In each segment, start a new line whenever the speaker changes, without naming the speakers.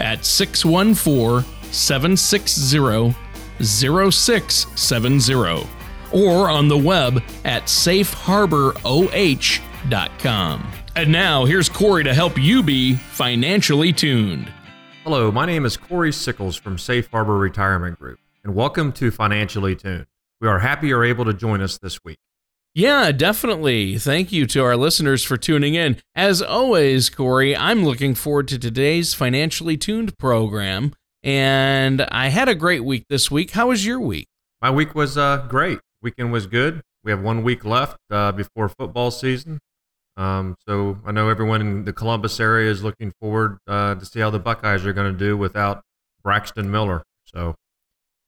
at 614 760 0670 or on the web at safeharboroh.com. And now, here's Corey to help you be financially tuned.
Hello, my name is Corey Sickles from Safe Harbor Retirement Group, and welcome to Financially Tuned. We are happy you're able to join us this week.
Yeah, definitely. Thank you to our listeners for tuning in. As always, Corey, I'm looking forward to today's Financially Tuned program, and I had a great week this week. How was your week?
My week was uh, great. Weekend was good. We have one week left uh, before football season, um, so I know everyone in the Columbus area is looking forward uh, to see how the Buckeyes are going to do without Braxton Miller. So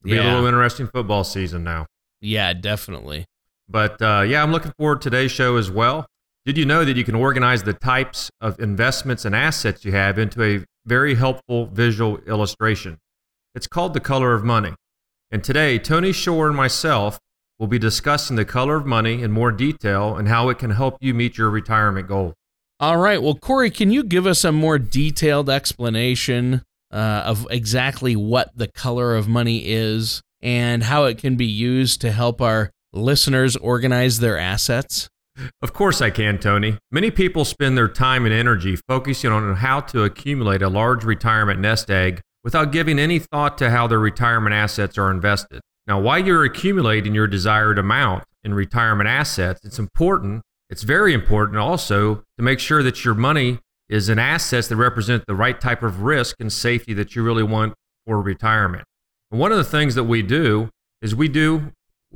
it'll
Yeah.
be a little interesting football season now.
Yeah, definitely.
But uh, yeah, I'm looking forward to today's show as well. Did you know that you can organize the types of investments and assets you have into a very helpful visual illustration? It's called The Color of Money. And today, Tony Shore and myself will be discussing the color of money in more detail and how it can help you meet your retirement goals.
All right. Well, Corey, can you give us a more detailed explanation uh, of exactly what the color of money is and how it can be used to help our listeners organize their assets?
Of course, I can, Tony. Many people spend their time and energy focusing on how to accumulate a large retirement nest egg without giving any thought to how their retirement assets are invested. Now, while you're accumulating your desired amount in retirement assets, it's important, it's very important also to make sure that your money is in assets that represent the right type of risk and safety that you really want for retirement. And one of the things that we do is we do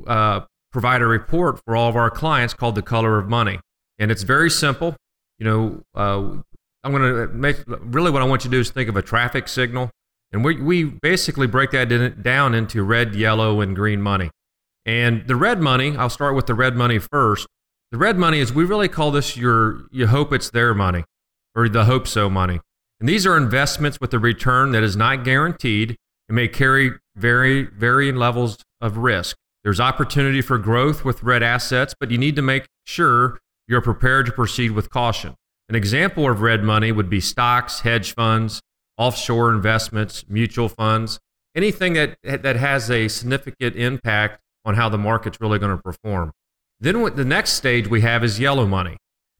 uh, provide a report for all of our clients called the color of money. And it's very simple. You know uh, i'm going to make really what i want you to do is think of a traffic signal. And we, we basically break that in, down into red yellow and green money. And the red money i'll start with the red money first. The red money is we really call this your you hope it's their money or the hope so money. And these are investments with a return that is not guaranteed and may carry very varying levels of risk there's opportunity for growth with red assets, but you need to make sure you're prepared to proceed with caution. An example of red money would be stocks, hedge funds, offshore investments, mutual funds, anything that, that has a significant impact on how the market's really going to perform. Then what the next stage we have is yellow money.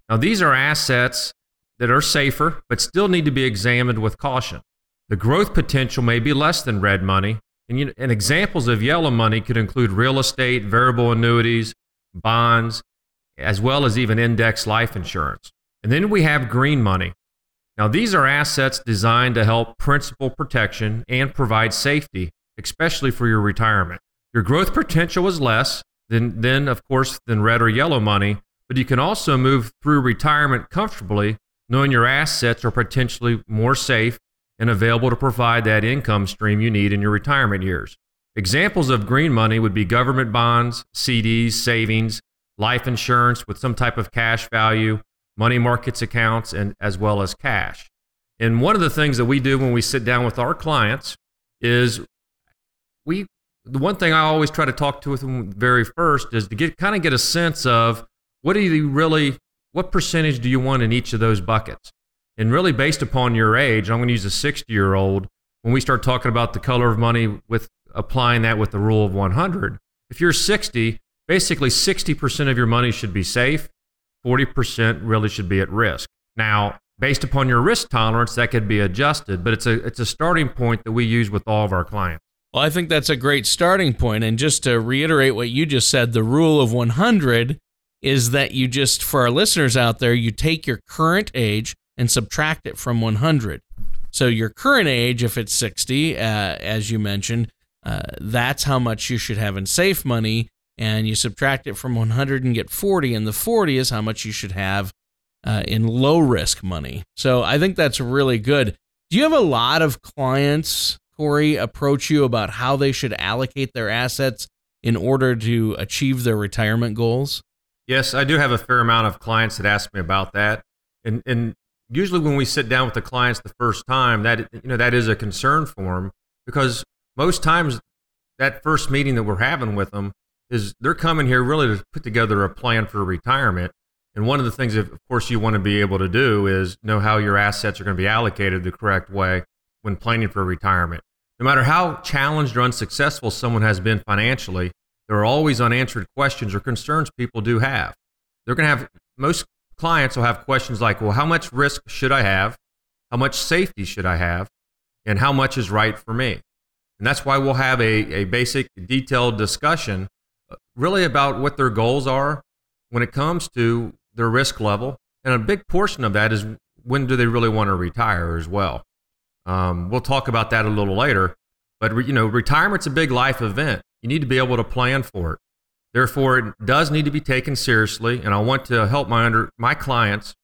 Now, these are assets that are safer, but still need to be examined with caution. The growth potential may be less than red money, and, you know, and examples of yellow money could include real estate, variable annuities, bonds, as well as even index life insurance. And then we have green money. Now, these are assets designed to help principal protection and provide safety, especially for your retirement. Your growth potential is less than, than, of course, than red or yellow money, but you can also move through retirement comfortably, knowing your assets are potentially more safe and available to provide that income stream you need in your retirement years. Examples of green money would be government bonds, CDs, savings, life insurance with some type of cash value, money markets accounts, and as well as cash. And one of the things that we do when we sit down with our clients is we the one thing I always try to talk to with them very first is to get kind of get a sense of what do you really what percentage do you want in each of those buckets? And really based upon your age, I'm going to use a 60 year old when we start talking about the color of money with applying that with the rule of 100. If you're 60, basically 60% of your money should be safe, 40% really should be at risk. Now, based upon your risk tolerance, that could be adjusted, but it's a it's a starting point that we use with all of our clients.
Well, I think that's a great starting point. And just to reiterate what you just said, the rule of 100 is that you just, for our listeners out there, you take your current age and subtract it from 100. So your current age, if it's 60, uh, as you mentioned, uh, that's how much you should have in safe money. And you subtract it from 100 and get 40, and the 40 is how much you should have uh, in low risk money. So I think that's really good. Do you have a lot of clients, Corey, approach you about how they should allocate their assets in order to achieve their retirement goals?
Yes, I do have a fair amount of clients that ask me about that. And, and usually when we sit down with the clients the first time, that you know that is a concern for them because most times that first meeting that we're having with them is they're coming here really to put together a plan for retirement. And one of the things, that, of course, you want to be able to do is know how your assets are going to be allocated the correct way when planning for retirement. No matter how challenged or unsuccessful someone has been financially, there are always unanswered questions or concerns people do have. They're going to have most clients will have questions like, well, how much risk should I have? How much safety should I have? And how much is right for me? And that's why we'll have a, a basic, detailed discussion uh, really about what their goals are when it comes to their risk level. And a big portion of that is when do they really want to retire as well. Um, we'll talk about that a little later. But, you know, retirement's a big life event. You need to be able to plan for it. Therefore, it does need to be taken seriously, and I want to help my under my clients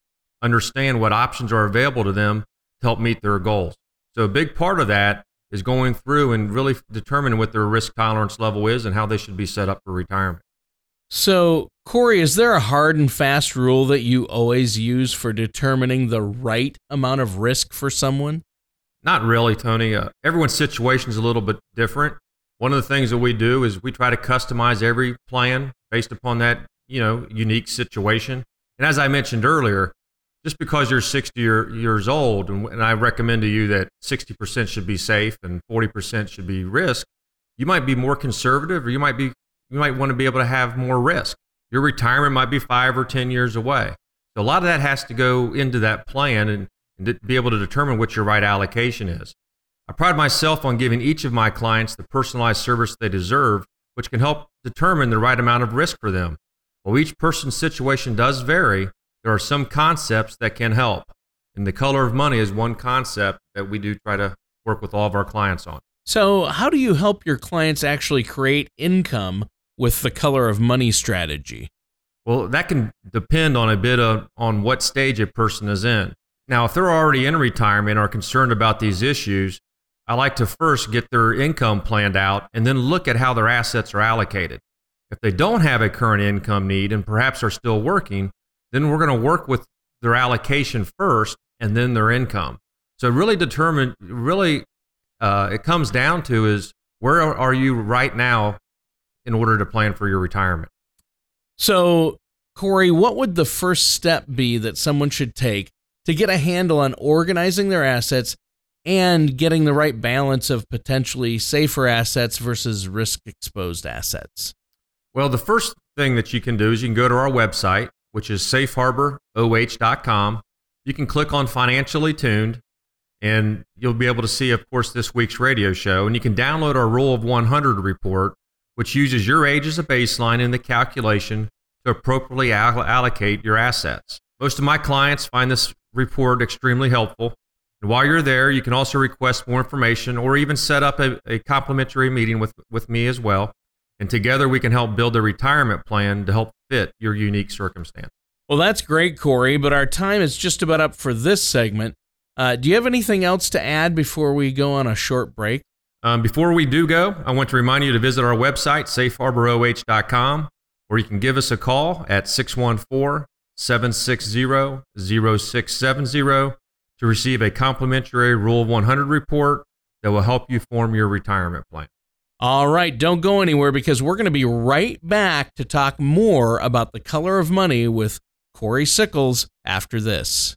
understand what options are available to them to help meet their goals. So a big part of that is going through and really determining what their risk tolerance level is and how they should be set up for retirement.
So, Corey, is there a hard and fast rule that you always use for determining the right amount of risk for someone?
Not really, Tony. Uh, everyone's situation is a little bit different. One of the things that we do is we try to customize every plan based upon that, you know, unique situation. And as I mentioned earlier, just because you're 60 years old, and, and I recommend to you that 60% should be safe and 40% should be risk, you might be more conservative, or you might be you might want to be able to have more risk. Your retirement might be five or 10 years away. So a lot of that has to go into that plan and, and be able to determine what your right allocation is. I pride myself on giving each of my clients the personalized service they deserve, which can help determine the right amount of risk for them. While each person's situation does vary, there are some concepts that can help. And the color of money is one concept that we do try to work with all of our clients on.
So, how do you help your clients actually create income with the color of money strategy?
Well, that can depend on a bit of, on what stage a person is in. Now, if they're already in retirement are concerned about these issues, I like to first get their income planned out and then look at how their assets are allocated. If they don't have a current income need and perhaps are still working, then we're going to work with their allocation first and then their income. So really determine, really, uh, it comes down to is where are you right now in order to plan for your retirement?
So, Corey, what would the first step be that someone should take to get a handle on organizing their assets and getting the right balance of potentially safer assets versus risk exposed assets?
Well, the first thing that you can do is you can go to our website, which is safeharboroh.com. You can click on Financially Tuned, and you'll be able to see, of course, this week's radio show. And you can download our Rule of 100 report, which uses your age as a baseline in the calculation to appropriately allocate your assets. Most of my clients find this report extremely helpful and while you're there, you can also request more information or even set up a, a complimentary meeting with, with me as well. And together we can help build a retirement plan to help fit your unique circumstance.
Well, that's great, Corey, but our time is just about up for this segment. Uh, do you have anything else to add before we go on a short break?
Um, before we do go, I want to remind you to visit our website, safeharboroh.com, or you can give us a call at 614 760 0670 to receive a complimentary Rule 100 report that will help you form your retirement plan.
All right, don't go anywhere because we're going to be right back to talk more about the color of money with Corey Sickles after this.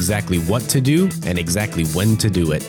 what to do and exactly when to do it.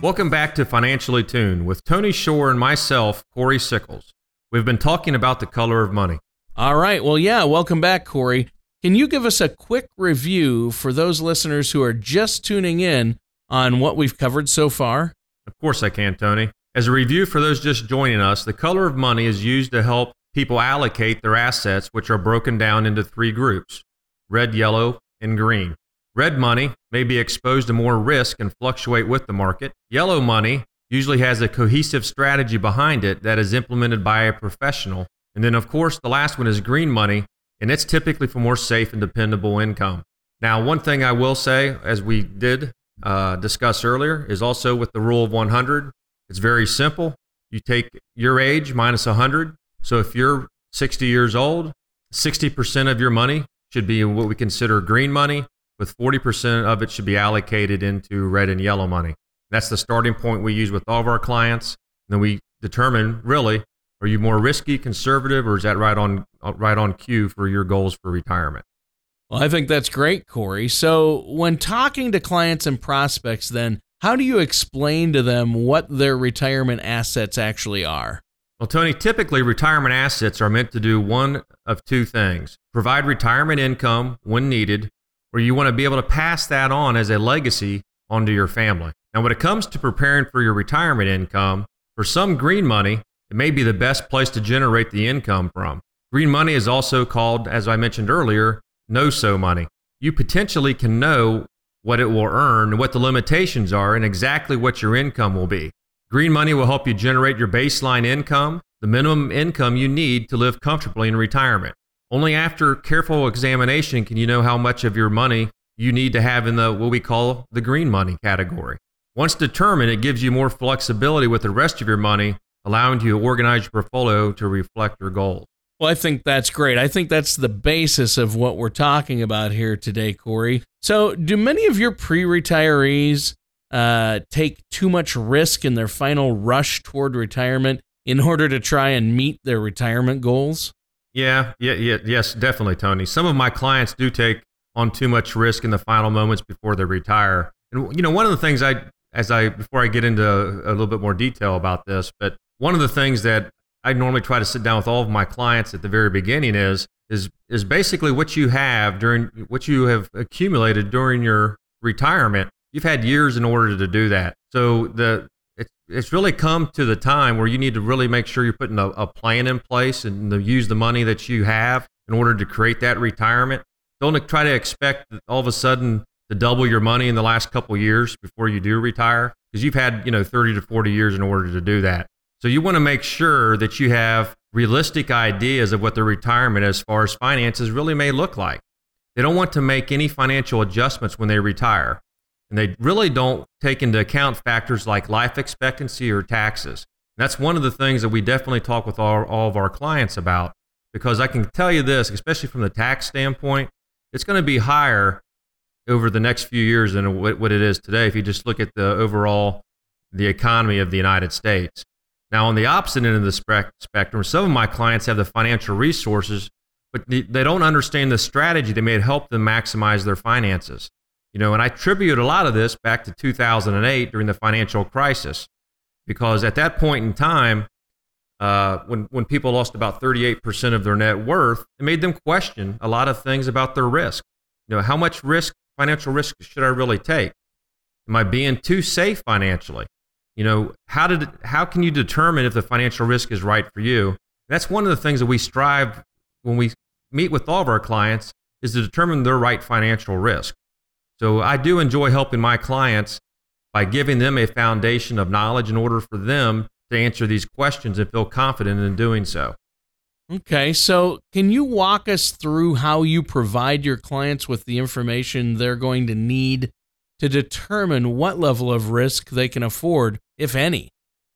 Welcome back to Financially Tuned with Tony Shore and myself, Corey Sickles. We've been talking about the color of money.
All right. Well, yeah, welcome back, Corey. Can you give us a quick review for those listeners who are just tuning in on what we've covered so far?
Of course, I can, Tony. As a review for those just joining us, the color of money is used to help people allocate their assets, which are broken down into three groups red, yellow, and green. Red money may be exposed to more risk and fluctuate with the market. Yellow money usually has a cohesive strategy behind it that is implemented by a professional. And then, of course, the last one is green money, and it's typically for more safe and dependable income. Now, one thing I will say, as we did uh, discuss earlier, is also with the rule of 100. It's very simple. You take your age minus 100, so if you're 60 years old, 60% of your money should be what we consider green money, with 40% of it should be allocated into red and yellow money. That's the starting point we use with all of our clients. And then we determine really, are you more risky, conservative, or is that right on uh, right on cue for your goals for retirement?
Well, I think that's great, Corey. So when talking to clients and prospects, then how do you explain to them what their retirement assets actually are?
Well, Tony, typically retirement assets are meant to do one of two things provide retirement income when needed, or you want to be able to pass that on as a legacy onto your family. Now, when it comes to preparing for your retirement income, for some green money, it may be the best place to generate the income from. Green money is also called, as I mentioned earlier, know so money. You potentially can know what it will earn, what the limitations are, and exactly what your income will be. Green money will help you generate your baseline income, the minimum income you need to live comfortably in retirement. Only after careful examination can you know how much of your money you need to have in the what we call the green money category. Once determined, it gives you more flexibility with the rest of your money, allowing you to organize your portfolio to reflect your goals.
Well, I think that's great. I think that's the basis of what we're talking about here today, Corey. So, do many of your pre retirees uh, take too much risk in their final rush toward retirement in order to try and meet their retirement goals?
Yeah, yeah, yeah, yes, definitely, Tony. Some of my clients do take on too much risk in the final moments before they retire. And you know, one of the things I, as I before I get into a little bit more detail about this, but one of the things that I normally try to sit down with all of my clients at the very beginning is is is basically what you have during what you have accumulated during your retirement you've had years in order to do that. So the it's it's really come to the time where you need to really make sure you're putting a, a plan in place and to use the money that you have in order to create that retirement. Don't try to expect all of a sudden to double your money in the last couple years before you do retire because you've had you know 30 to 40 years in order to do that. So you want to make sure that you have realistic ideas of what the retirement as far as finances really may look like. They don't want to make any financial adjustments when they retire. And they really don't take into account factors like life expectancy or taxes. And that's one of the things that we definitely talk with all, all of our clients about because I can tell you this, especially from the tax standpoint, it's going to be higher over the next few years than what it is today if you just look at the overall the economy of the United States. Now, on the opposite end of the spectrum, some of my clients have the financial resources, but they don't understand the strategy that may help them maximize their finances. You know, and I attribute a lot of this back to 2008 during the financial crisis, because at that point in time, uh, when when people lost about 38% of their net worth, it made them question a lot of things about their risk. You know, how much risk, financial risk, should I really take? Am I being too safe financially? You know, how did how can you determine if the financial risk is right for you? That's one of the things that we strive when we meet with all of our clients is to determine their right financial risk. So I do enjoy helping my clients by giving them a foundation of knowledge in order for them to answer these questions and feel confident in doing so.
Okay, so can you walk us through how you provide your clients with the information they're going to need to determine what level of risk they can afford, if any?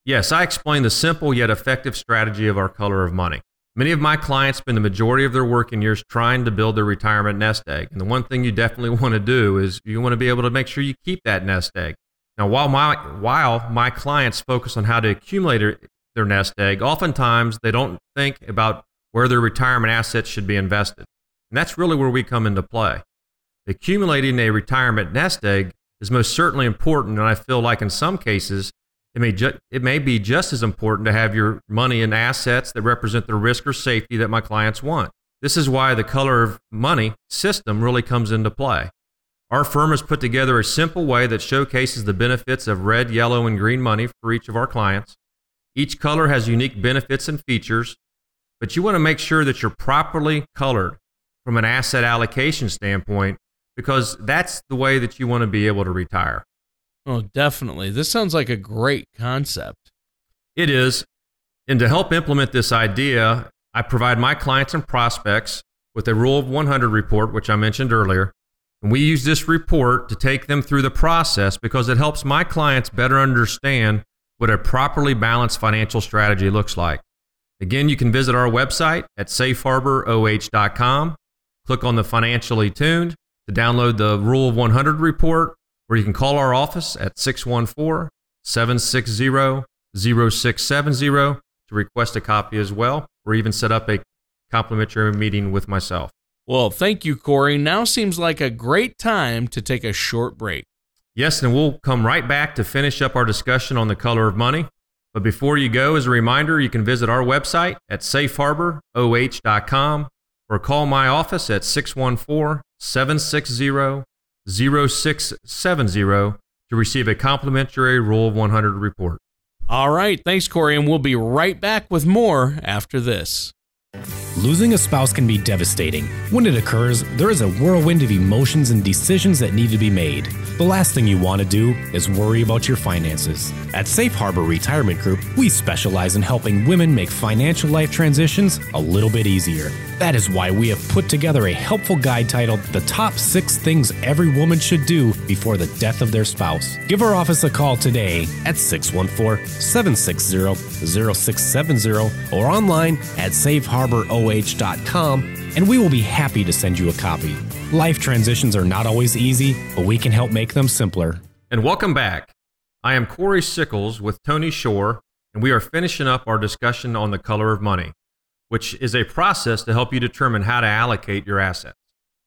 Yes, I explain the simple yet effective strategy of our color of money. Many of my clients spend the majority of their working years trying to build their retirement nest egg. And the one thing you definitely want to do is you want to be able to make sure you keep that nest egg. Now, while my, while my clients focus on how to accumulate their nest egg, oftentimes they don't think about where their retirement assets should be invested. And that's really where we come into play. Accumulating a retirement nest egg is most certainly important, and I feel like in some cases, it may, ju- it may be just as important to have your money in assets that represent the risk or safety that my clients want. This is why the color of money system really comes into play. Our firm has put together a simple way that showcases the benefits of red, yellow, and green money for each of our clients. Each color has unique benefits and features, but you want to make sure that you're properly colored from an asset allocation standpoint because that's the way that you want to be able to retire.
Oh, definitely. This sounds like a great concept.
It is. And to help implement this idea, I provide my clients and prospects with a Rule of 100 report, which I mentioned earlier. And we use this report to take them through the process because it helps my clients better understand what a properly balanced financial strategy looks like. Again, you can visit our website at safeharboroh.com, click on the financially tuned to download the Rule of 100 report, or you can call our office at 614 760 0670 to request a copy as well, or even set up a complimentary meeting with myself.
Well, thank you, Corey. Now seems like a great time to take a short break.
Yes, and we'll come right back to finish up our discussion on the color of money. But before you go, as a reminder, you can visit our website at safeharboroh.com or call my office at 614 760 0670 to receive a complimentary Rule of 100 report.
All right. Thanks, Corey. And we'll be right back with more after this.
Losing a spouse can be devastating. When it occurs, there is a whirlwind of emotions and decisions that need to be made. The last thing you want to do is worry about your finances. At Safe Harbor Retirement Group, we specialize in helping women make financial life transitions a little bit easier. That is why we have put together a helpful guide titled The Top Six Things Every Woman Should Do Before the Death of Their Spouse. Give our office a call today at 614 760 0670 or online at safeharboroh.com and we will be happy to send you a copy. Life transitions are not always easy, but we can help make them simpler.
And welcome back. I am Corey Sickles with Tony Shore, and we are finishing up our discussion on the color of money which is a process to help you determine how to allocate your assets.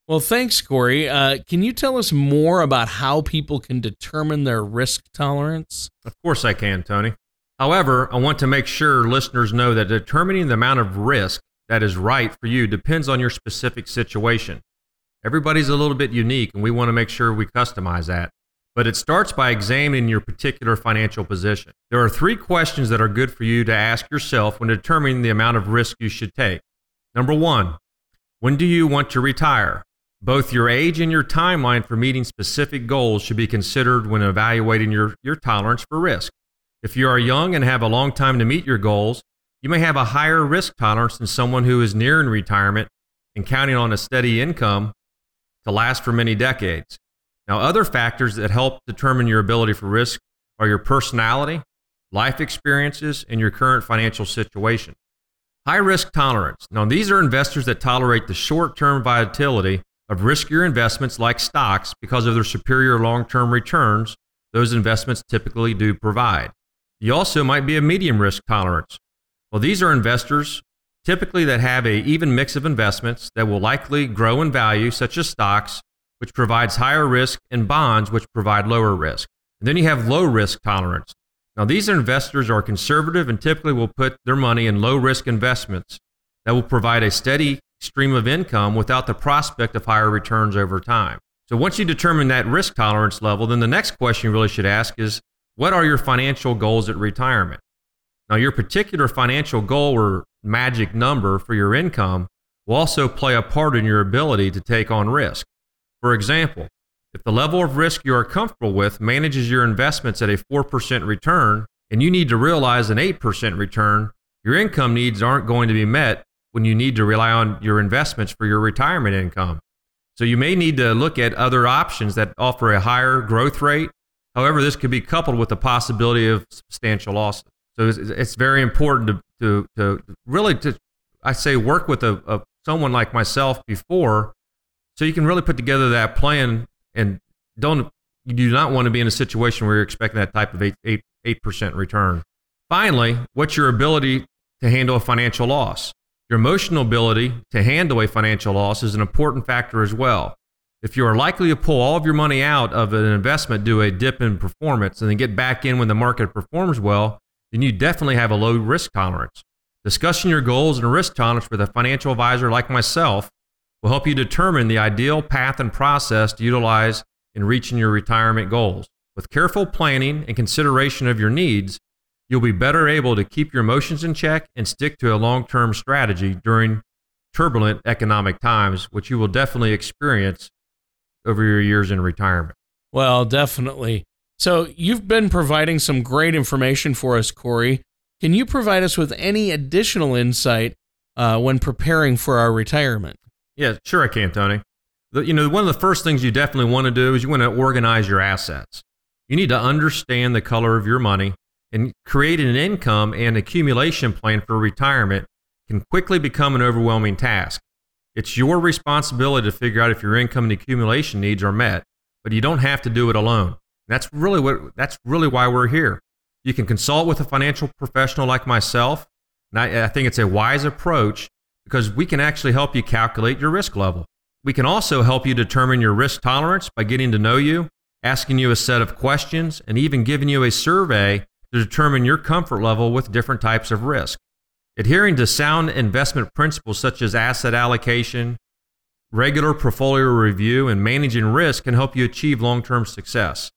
Well, thanks, Corey. Uh, can you tell us more about how people can determine their risk tolerance?
Of course, I can, Tony. However, I want to make sure listeners know that determining the amount of risk that is right for you depends on your specific situation. Everybody's a little bit unique, and we want to make sure we customize that but it starts by examining your particular financial position. There are three questions that are good for you to ask yourself when determining the amount of risk you should take. Number one, when do you want to retire? Both your age and your timeline for meeting specific goals should be considered when evaluating your, your tolerance for risk. If you are young and have a long time to meet your goals, you may have a higher risk tolerance than someone who is nearing retirement and counting on a steady income to last for many decades. Now, other factors that help determine your ability for risk are your personality, life experiences, and your current financial situation. High risk tolerance. Now, these are investors that tolerate the short term volatility of riskier investments like stocks because of their superior long term returns those investments typically do provide. You also might be a medium risk tolerance. Well, these are investors typically that have a even mix of investments that will likely grow in value, such as stocks, which provides higher risk, and bonds, which provide lower risk. And then you have low risk tolerance. Now, these investors are conservative and typically will put their money in low risk investments that will provide a steady stream of income without the prospect of higher returns over time. So, once you determine that risk tolerance level, then the next question you really should ask is what are your financial goals at retirement? Now, your particular financial goal or magic number for your income will also play a part in your ability to take on risk. For example, if the level of risk you are comfortable with manages your investments at a 4% return and you need to realize an 8% return, your income needs aren't going to be met when you need to rely on your investments for your retirement income. So you may need to look at other options that offer a higher growth rate. However, this could be coupled with the possibility of substantial losses. So it's, it's very important to, to, to really to I say work with a, a someone like myself before, so you can really put together that plan and don't you do not want to be in a situation where you're expecting that type of eight eight percent return. Finally, what's your ability to handle a financial loss? Your emotional ability to handle a financial loss is an important factor as well. If you are likely to pull all of your money out of an investment due a dip in performance and then get back in when the market performs well, then you definitely have a low risk tolerance. Discussing your goals and risk tolerance with a financial advisor like myself will help you determine the ideal path and process to utilize in reaching your retirement goals. With careful planning and consideration of your needs, you'll be better able to keep your emotions in check and stick to a long term strategy during turbulent economic times, which you will definitely experience over your years in retirement.
Well, definitely. So, you've been providing some great information for us, Corey. Can you provide us with any additional insight uh, when preparing for our retirement?
Yeah, sure I can, Tony. The, you know, one of the first things you definitely want to do is you want to organize your assets. You need to understand the color of your money and creating an income and accumulation plan for retirement can quickly become an overwhelming task. It's your responsibility to figure out if your income and accumulation needs are met, but you don't have to do it alone. That's really what that's really why we're here. You can consult with a financial professional like myself. And I, I think it's a wise approach because we can actually help you calculate your risk level. We can also help you determine your risk tolerance by getting to know you, asking you a set of questions, and even giving you a survey to determine your comfort level with different types of risk. Adhering to sound investment principles such as asset allocation, regular portfolio review, and managing risk can help you achieve long term success.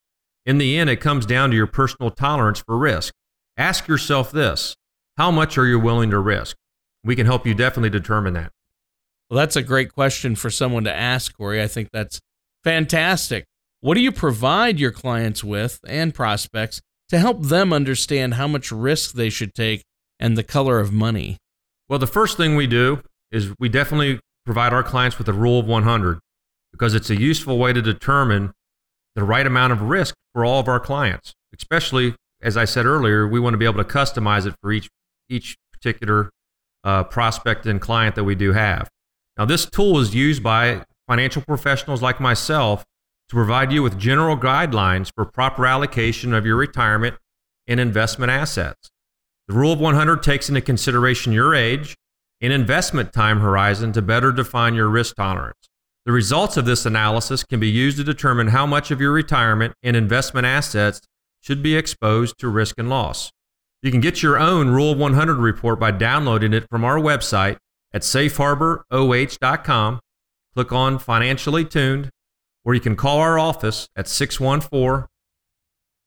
In the end, it comes down to your personal tolerance for risk. Ask yourself this how much are you willing to risk? We can help you definitely determine that.
Well, that's a great question for someone to ask, Corey. I think that's fantastic. What do you provide your clients with and prospects to help them understand how much risk they should take and the color of money?
Well, the first thing we do is we definitely provide our clients with a rule of 100 because it's a useful way to determine the right amount of risk for all of our clients. Especially, as I said earlier, we want to be able to customize it for each each particular uh, prospect and client that we do have. Now, this tool is used by financial professionals like myself to provide you with general guidelines for proper allocation of your retirement and investment assets. The Rule of 100 takes into consideration your age and investment time horizon to better define your risk tolerance. The results of this analysis can be used to determine how much of your retirement and investment assets should be exposed to risk and loss. You can get your own Rule 100 report by downloading it from our website at safeharboroh.com. Click on Financially Tuned, or you can call our office at 614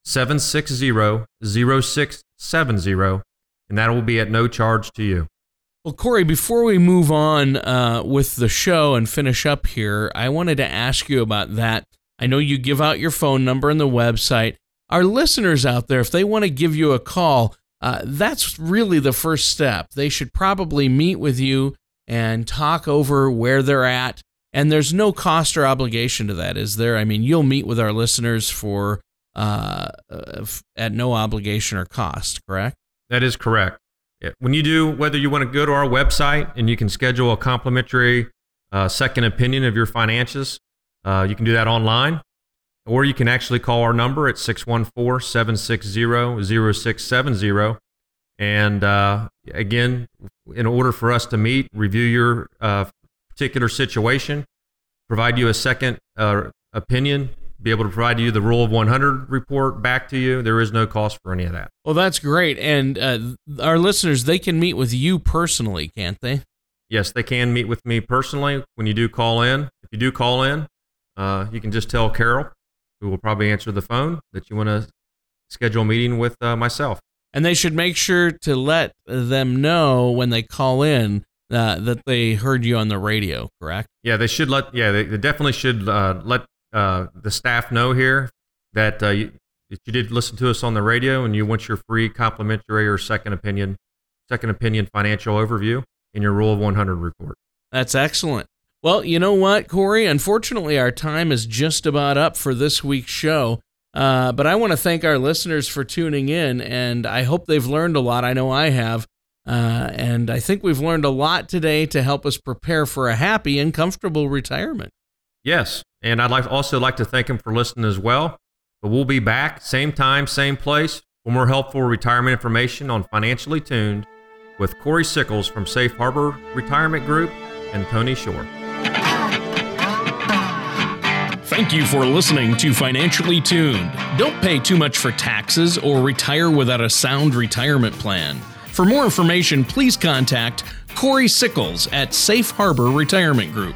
760 0670, and that will be at no charge to you.
Well, Corey, before we move on uh, with the show and finish up here, I wanted to ask you about that. I know you give out your phone number and the website. Our listeners out there, if they want to give you a call, uh, that's really the first step. They should probably meet with you and talk over where they're at. And there's no cost or obligation to that, is there? I mean, you'll meet with our listeners for uh, uh at no obligation or cost, correct?
That is correct. When you do, whether you want to go to our website and you can schedule a complimentary uh, second opinion of your finances, uh, you can do that online, or you can actually call our number at 614 760 0670. And uh, again, in order for us to meet, review your uh, particular situation, provide you a second uh, opinion, be able to provide you the Rule of 100 report back to you. There is no cost for any of that.
Well, that's great. And uh, our listeners, they can meet with you personally, can't they?
Yes, they can meet with me personally when you do call in. If you do call in, uh, you can just tell Carol, who will probably answer the phone, that you want to schedule a meeting with uh, myself.
And they should make sure to let them know when they call in uh, that they heard you on the radio, correct?
Yeah, they should let. Yeah, they, they definitely should uh, let uh, the staff know here that, uh, you, that you did listen to us on the radio and you want your free complimentary or second opinion second opinion financial overview in your Rule of 100 report.
That's excellent. Well, you know what, Corey? Unfortunately, our time is just about up for this week's show. Uh, but I want to thank our listeners for tuning in, and I hope they've learned a lot. I know I have. Uh, and I think we've learned a lot today to help us prepare for a happy and comfortable retirement.
Yes. And I'd like also like to thank him for listening as well. But we'll be back, same time, same place, for more helpful retirement information on Financially Tuned with Corey Sickles from Safe Harbor Retirement Group and Tony Shore.
Thank you for listening to Financially Tuned. Don't pay too much for taxes or retire without a sound retirement plan. For more information, please contact Corey Sickles at Safe Harbor Retirement Group.